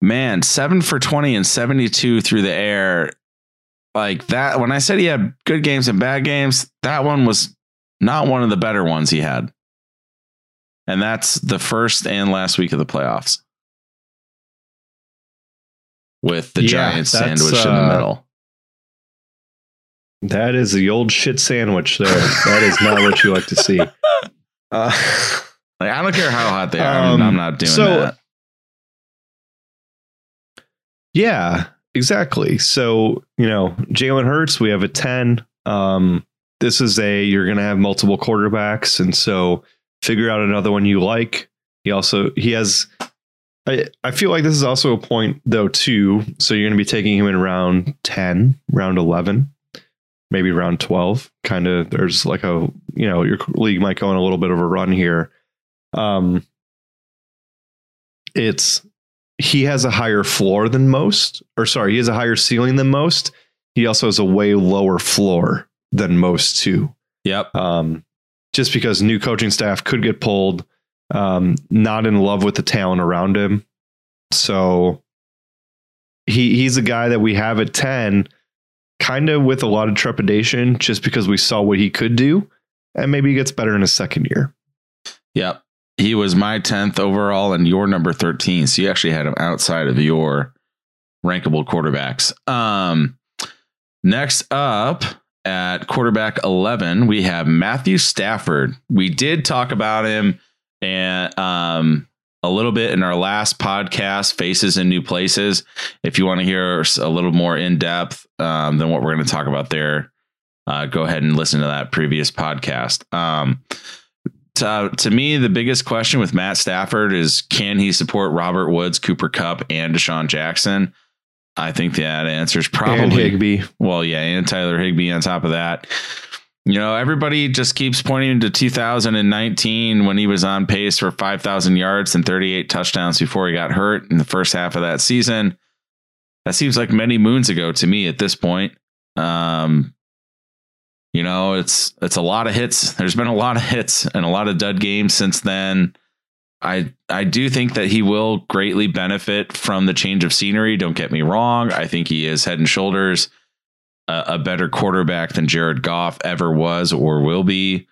A: man, seven for 20 and 72 through the air. Like that, when I said he had good games and bad games, that one was not one of the better ones he had. And that's the first and last week of the playoffs. With the
B: Yeah,
A: Giants sandwich in the
B: uh,
A: middle.
B: That is the old shit sandwich there. that is not what you like to see. Uh,
A: Like I don't care how hot they are. I'm-
B: Um,
A: I'm not doing
B: so-
A: that.
B: yeah, exactly. So, you know, Jalen Hurts, we have a 10. Um, this is a, you're going to have multiple quarterbacks. And so figure out another one you like. He also, he has, I, I feel like this is also a point though, too. So you're going to be taking him in round 10, round 11, maybe round 12. Kind of, there's like a, you know, your league might go on a little bit of a run here. Um, it's, he has a higher floor than most, or sorry, he has a higher ceiling than most. He also has a way lower floor than most too.
A: Yep.
B: Um, just because new coaching staff could get pulled, um, not in love with the talent around him. So he he's a guy that we have at 10, kind of with a lot of trepidation, just because we saw what he could do. And maybe he gets better in his second year.
A: Yep. He was my 10th overall and your number 13. So you actually had him outside of your rankable quarterbacks. Um, next up at quarterback 11, we have Matthew Stafford. We did talk about him and um, a little bit in our last podcast, Faces in New Places. If you want to hear a little more in depth um, than what we're going to talk about there, uh, go ahead and listen to that previous podcast. Um, to, to me, the biggest question with Matt Stafford is can he support Robert Woods, Cooper Kupp, and DeSean Jackson? I think that answer is
B: and
A: probably
B: Higbee.
A: well, yeah, and Tyler Higbee on top of that. You know, everybody just keeps pointing to 2019 when he was on pace for 5,000 yards and 38 touchdowns before he got hurt in the first half of that season. That seems like many moons ago to me at this point. Um, you know, it's it's a lot of hits. There's been a lot of hits and a lot of dud games since then. I I do think that he will greatly benefit from the change of scenery. Don't get me wrong. I think he is head and shoulders a, a better quarterback than Jared Goff ever was or will be.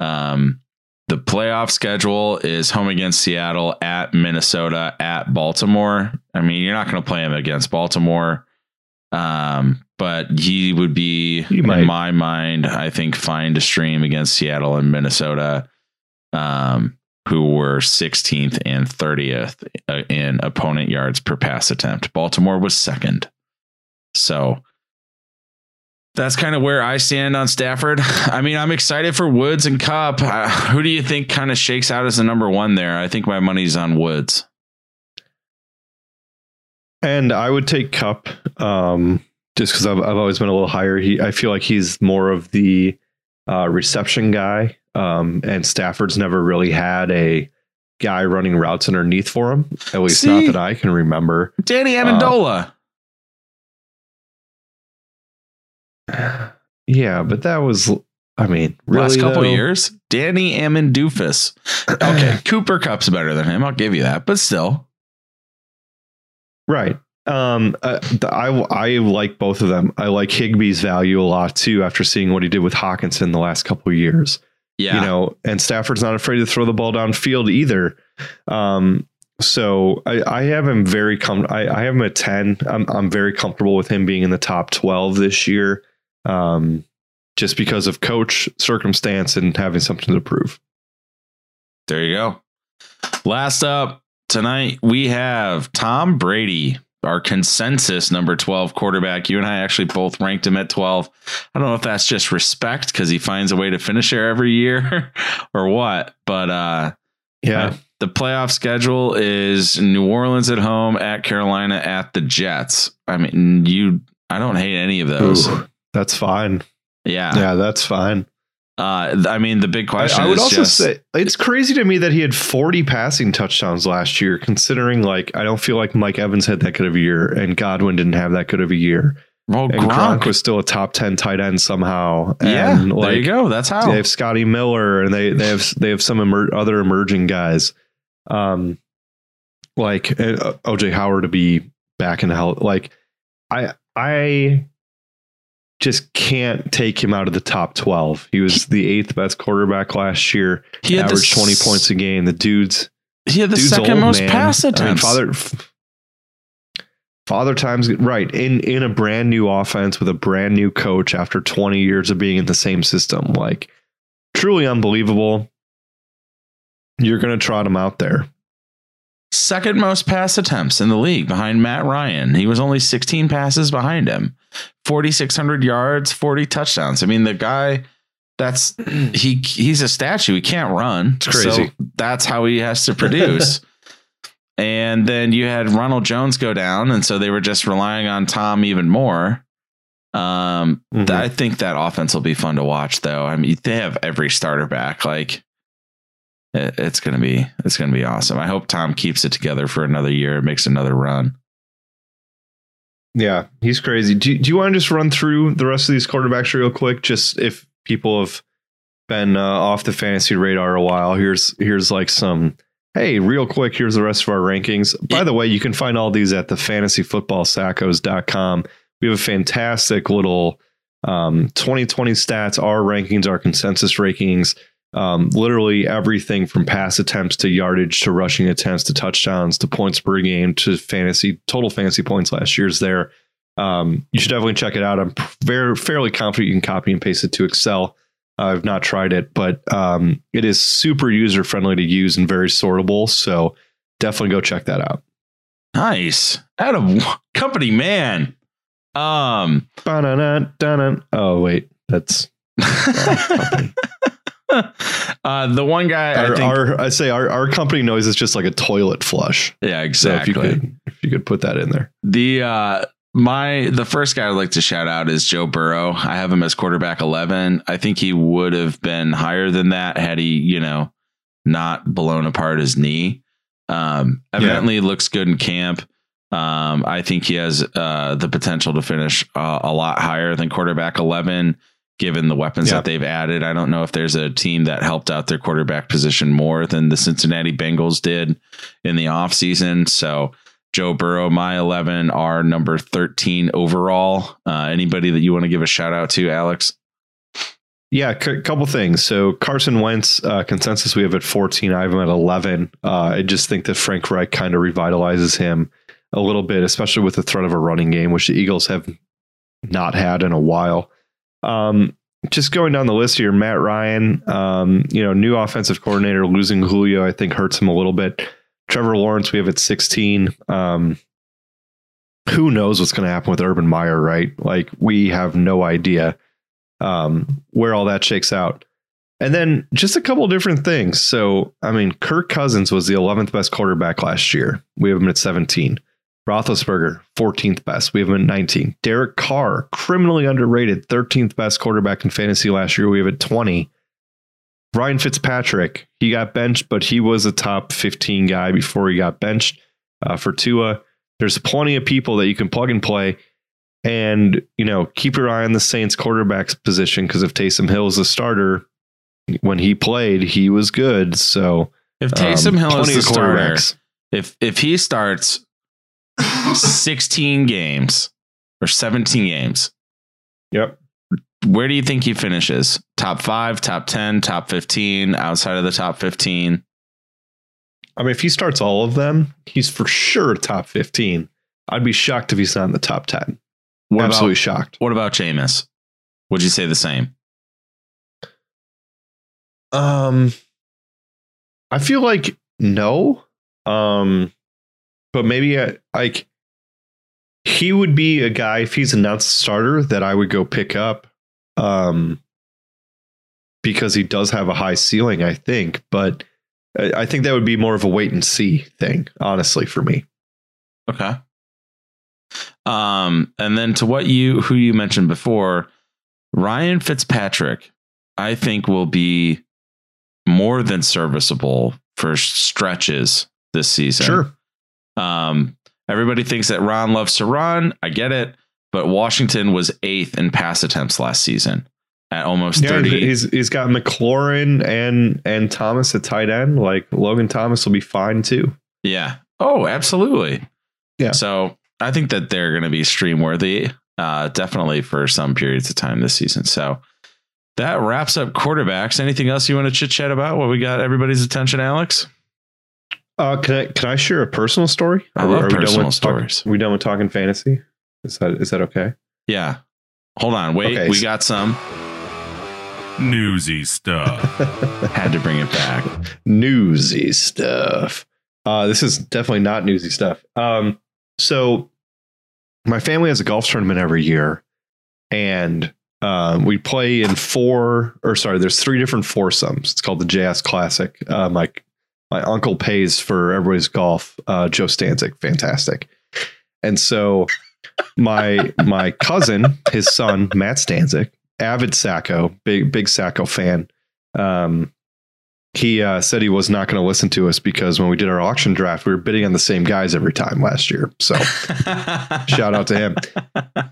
A: Um, the playoff schedule is home against Seattle, at Minnesota, at Baltimore. I mean, you're not going to play him against Baltimore. Um, but he would be,
B: He
A: in my mind, I think, fine to stream against Seattle and Minnesota, um, who were 16th and 30th uh, in opponent yards per pass attempt. Baltimore was second. So that's kind of where I stand on Stafford. I mean, I'm excited for Woods and Kupp. Uh, who do you think kind of shakes out as the number one there? I think my money's on Woods.
B: And I would take Kupp um, just because I've, I've always been a little higher. He, I feel like he's more of the uh, reception guy, um, and Stafford's never really had a guy running routes underneath for him. At least
A: See?
B: not that I can remember.
A: Danny Amendola.
B: Yeah, but that was, I mean, really
A: Last couple
B: though?
A: years, Danny Amendoofus. Okay, Cooper Kupp's better than him. I'll give you that, but still,
B: Right. Um, uh, I I like both of them. I like Higbee's value a lot too. After seeing what he did with Hockenson the last couple of years,
A: yeah.
B: you know, and Stafford's not afraid to throw the ball downfield either. Um, so I, I have him very com- I, I have him at ten. I'm I'm very comfortable with him being in the top twelve this year, um, just because of coach circumstance and having something to prove.
A: There you go. Last up tonight, we have Tom Brady, our consensus number 12 quarterback. You and I actually both ranked him at 12. I don't know if that's just respect because he finds a way to finish there every year or what, but uh,
B: Yeah,
A: uh, the playoff schedule is New Orleans at home, at Carolina, at the Jets. I mean, you, I don't hate any of those.
B: Ooh, that's fine.
A: Yeah.
B: Yeah, that's fine.
A: Uh, I mean, the big question
B: I, I would also
A: just,
B: say it's crazy to me that he had 40 passing touchdowns last year, considering like I don't feel like Mike Evans had that good of a year and Godwin didn't have that good of a year.
A: well,
B: And
A: Gronk.
B: Gronk was still a top 10 tight end somehow.
A: yeah,
B: And
A: there you go. That's how.
B: they have Scotty Miller and they they have they have some emer- other emerging guys. Um like uh, OJ Howard to be back in the hell like I I just can't take him out of the top 12. He was the eighth best quarterback last year
A: He had the
B: averaged 20
A: s-
B: points a game. The dude's
A: He had the
B: dude's
A: second most
B: man.
A: pass
B: I mean,
A: attempts.
B: father Father times right in in a brand new offense with a brand new coach after 20 years of being in the same system. Like truly unbelievable. You're going to trot him out there.
A: second most pass attempts in the league behind Matt Ryan. He was only 16 passes behind him, 4,600 yards, 40 touchdowns. I mean, the guy. That's he. He's a statue. He can't run.
B: It's crazy.
A: So that's how he has to produce. and then you had Ronald Jones go down, and so they were just relying on Tom even more. Um,
B: Mhm.
A: I think that offense will be fun to watch, though. I mean, they have every starter back. Like, it- it's gonna be it's gonna be awesome. I hope Tom keeps it together for another year, makes another run.
B: Yeah, he's crazy. Do, do you want to just run through the rest of these quarterbacks real quick? Just if people have been uh, off the fantasy radar a while, here's here's like some. Hey, real quick, here's the rest of our rankings. By the way, you can find all these at the fantasyfootballsackos.com. We have a fantastic little um, 2020 stats, our rankings, our consensus rankings, um, literally everything from pass attempts to yardage to rushing attempts to touchdowns to points per game to fantasy total fantasy points last year's there. Um, you should definitely check it out. I'm very fairly confident you can copy and paste it to Excel. I've not tried it, but um, it is super user friendly to use and very sortable. So definitely go check that out.
A: Nice, out of company man. Um,
B: Ba-na-na, da-na. Oh wait, that's.
A: uh, the one guy I think,
B: our I say our, our company noise is just like a toilet flush.
A: yeah,
B: So if you
A: exactly.
B: could if you could put that in there.
A: The uh my the first guy I'd like to shout out is Joe Burrow. I have him as quarterback 11. I think he would have been higher than that had he, you know, not blown apart his knee. Um evidently looks good in camp. Um, I think he has uh, the potential to finish uh, a lot higher than quarterback 11, given the weapons
B: Yeah.
A: that they've added. I don't know if there's a team that helped out their quarterback position more than the Cincinnati Bengals did in the offseason. So, Joe Burrow, my 11, are number 13 overall. Uh, anybody that you want to give a shout out to, Alex?
B: Yeah, a couple things. So Carson Wentz uh, consensus we have at 14. I have him at 11. Uh, I just think that Frank Reich kind of revitalizes him a little bit, especially with the threat of a running game, which the Eagles have not had in a while. Um, just going down the list here, Matt Ryan, um, you know, new offensive coordinator, losing Julio, I think hurts him a little bit. Trevor Lawrence, we have at 16. Um, who knows what's going to happen with Urban Meyer, right? Like, we have no idea um, where all that shakes out. And then just a couple different things. So, I mean, Kirk Cousins was the 11th best quarterback last year. We have him at 17. Roethlisberger, 14th best. We have him at 19. Derek Carr, criminally underrated, 13th best quarterback in fantasy last year. We have at 20. Ryan Fitzpatrick, he got benched, but he was a top 15 guy before he got benched uh, for Tua. There's plenty of people that you can plug and play. And, you know, keep your eye on the Saints quarterback's position because if Taysom Hill is the starter, when he played, he was good. So
A: If Taysom
B: um,
A: Hill is the starter, if if he starts 16 games or 17 games,
B: Yep.
A: where do you think he finishes? Top five, top 10, top 15, outside of the top 15?
B: I mean, if he starts all of them, he's for sure top 15. I'd be shocked if he's not in the top 10.
A: What
B: Absolutely
A: about,
B: shocked.
A: what about Jameis? Would you say the same?
B: Um, I feel like no. Um, but maybe I, like he would be a guy if he's announced starter that I would go pick up. Um, because he does have a high ceiling, I think. But I I think that would be more of a wait and see thing, honestly, for me.
A: Okay. Um, and then to what you who you mentioned before, Ryan Fitzpatrick, I think will be more than serviceable for stretches this season.
B: Sure.
A: Um, everybody thinks that Ron loves to run. I get it, but Washington was eighth in pass attempts last season at almost
B: Yeah,
A: thirty.
B: he's he's got McLaurin and and Thomas at tight end. Like Logan Thomas will be fine too.
A: Yeah. Oh, absolutely.
B: Yeah.
A: So I think that they're going to be stream worthy, uh, definitely for some periods of time this season. So that wraps up quarterbacks. Anything else you want to chit chat about? What we got everybody's attention, Alex?
B: Uh, can I can I share a personal story?
A: I
B: Are we-
A: love
B: are we done
A: personal
B: with talk-
A: stories.
B: we done with talking fantasy? Is that is that okay?
A: Yeah. Hold on. Wait.
B: Okay,
A: we
B: so-
A: got some.
C: Newsy stuff.
A: Had to bring it back.
B: newsy stuff. Uh, this is definitely not newsy stuff. Um, so my family has a golf tournament every year, and um, we play in four or sorry, there's three different foursomes. It's called the JS Classic. Uh, my my uncle pays for everybody's golf. Uh, Joe Stanzik, fantastic. And so my my cousin, his son Matt Stanzik, avid Sacko, big big Sacko fan. Um, he uh, said he was not going to listen to us because when we did our auction draft, we were bidding on the same guys every time last year. So shout out to him.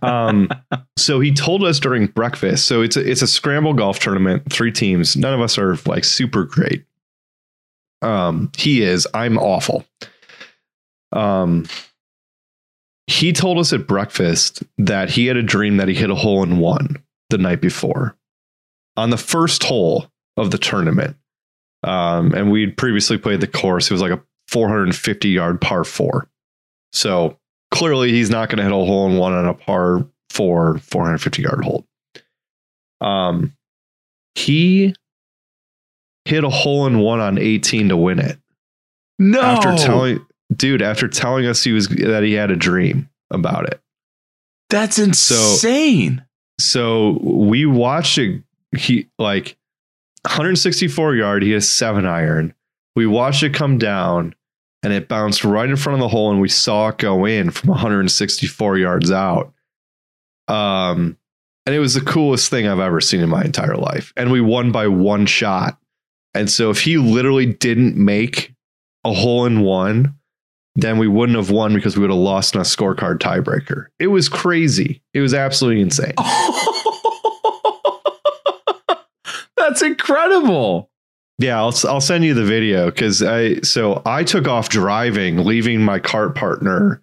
B: Um, so he told us during breakfast. So it's a, it's a scramble golf tournament, three teams. None of us are like super great. Um, he is. I'm awful. Um, he told us at breakfast that he had a dream that he hit a hole in one the night before on the first hole of the tournament. Um, and we'd previously played the course. It was like a 450 yard par four. So clearly he's not going to hit a hole in one on a par four, 450 yard hole. Um, he hit a hole in one on 18 to win it
A: no.
B: after telling, dude, after telling us he was that he had a dream about it.
A: That's insane.
B: So we watched it. He like 164 yard. He has seven iron. We watched it come down, and it bounced right in front of the hole, and we saw it go in from 164 yards out. Um, and it was the coolest thing I've ever seen in my entire life. And we won by one shot. And so if he literally didn't make a hole in one then we wouldn't have won because we would have lost in a scorecard tiebreaker. It was crazy. It was absolutely insane.
A: That's incredible.
B: Yeah, I'll I'll send you the video because I so I took off driving, leaving my cart partner.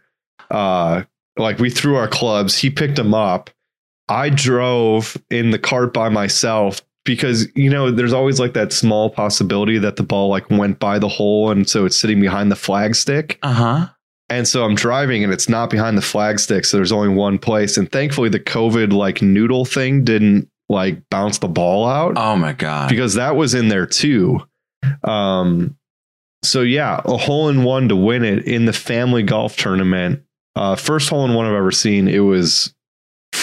B: Uh, like we threw our clubs. He picked them up. I drove in the cart by myself because you know there's always like that small possibility that the ball like went by the hole and so it's sitting behind the flag stick.
A: Uh huh.
B: And so I'm driving and it's not behind the flag stick, so there's only one place. And thankfully the COVID like noodle thing didn't like bounce the ball out
A: Oh my god.
B: because that was in there too. Um, so yeah, a hole in one to win it in the family golf tournament. Uh, first hole in one I've ever seen. It was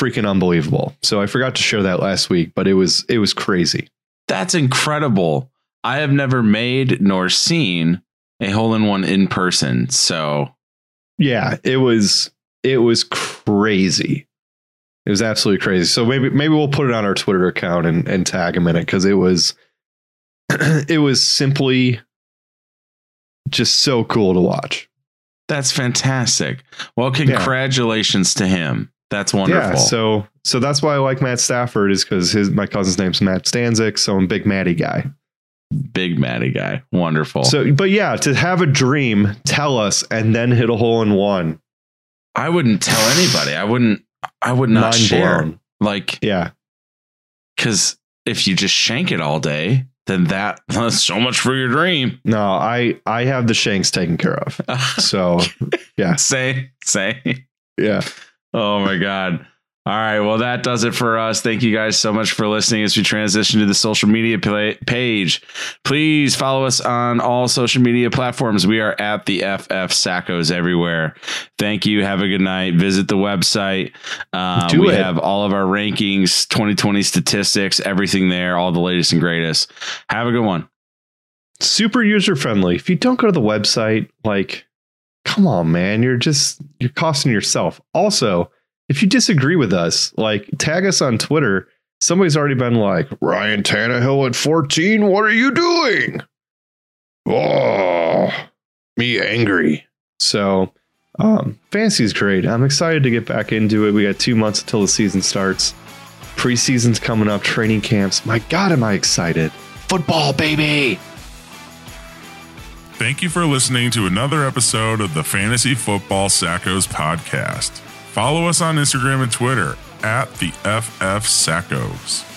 B: freaking unbelievable. So I forgot to share that last week, but it was it was crazy.
A: That's incredible. I have never made nor seen a hole in one in person. So
B: Yeah, it was it was crazy. It was absolutely crazy. So maybe maybe we'll put it on our Twitter account and, and tag him in it because it was it was simply just so cool to watch.
A: that's fantastic. Well, congratulations to him. That's wonderful.
B: Yeah, so so that's why I like Matt Stafford is because his my cousin's name's Matt Stanzik, so I'm big Matty guy.
A: Big Matty guy. Wonderful.
B: So, but yeah, to have a dream, tell us, and then hit a hole in one.
A: I wouldn't tell anybody. I wouldn't. I would not
B: Mind
A: share.
B: blown.
A: Like,
B: Yeah,
A: because if you just shank it all day, then that that's so much for your dream.
B: no, I I have the shanks taken care of. So yeah,
A: say, say.
B: yeah.
A: Oh my God. All right. Well, that does it for us. Thank you guys so much for listening as we transition to the social media pla page. Please follow us on all social media platforms. We are at the FF Sackos everywhere. Thank you. Have a good night. Visit the website. Uh, we
B: it.
A: have all of our rankings, 2020 statistics, everything there, all the latest and greatest. Have a good one.
B: Super user friendly. If you don't go to the website, like, come on, man, you're just you're costing yourself. Also, if you disagree with us, like, tag us on Twitter. Somebody's already been like, Ryan Tannehill at 14. What are you doing? Oh, me angry. So, um, fantasy's great. I'm excited to get back into it. We got two months until the season starts. Preseason's coming up, training camps. My God, am I excited! Football, baby!
C: Thank you for listening to another episode of the Fantasy Football Sackos podcast. Follow us on Instagram and Twitter at the FF Sackos.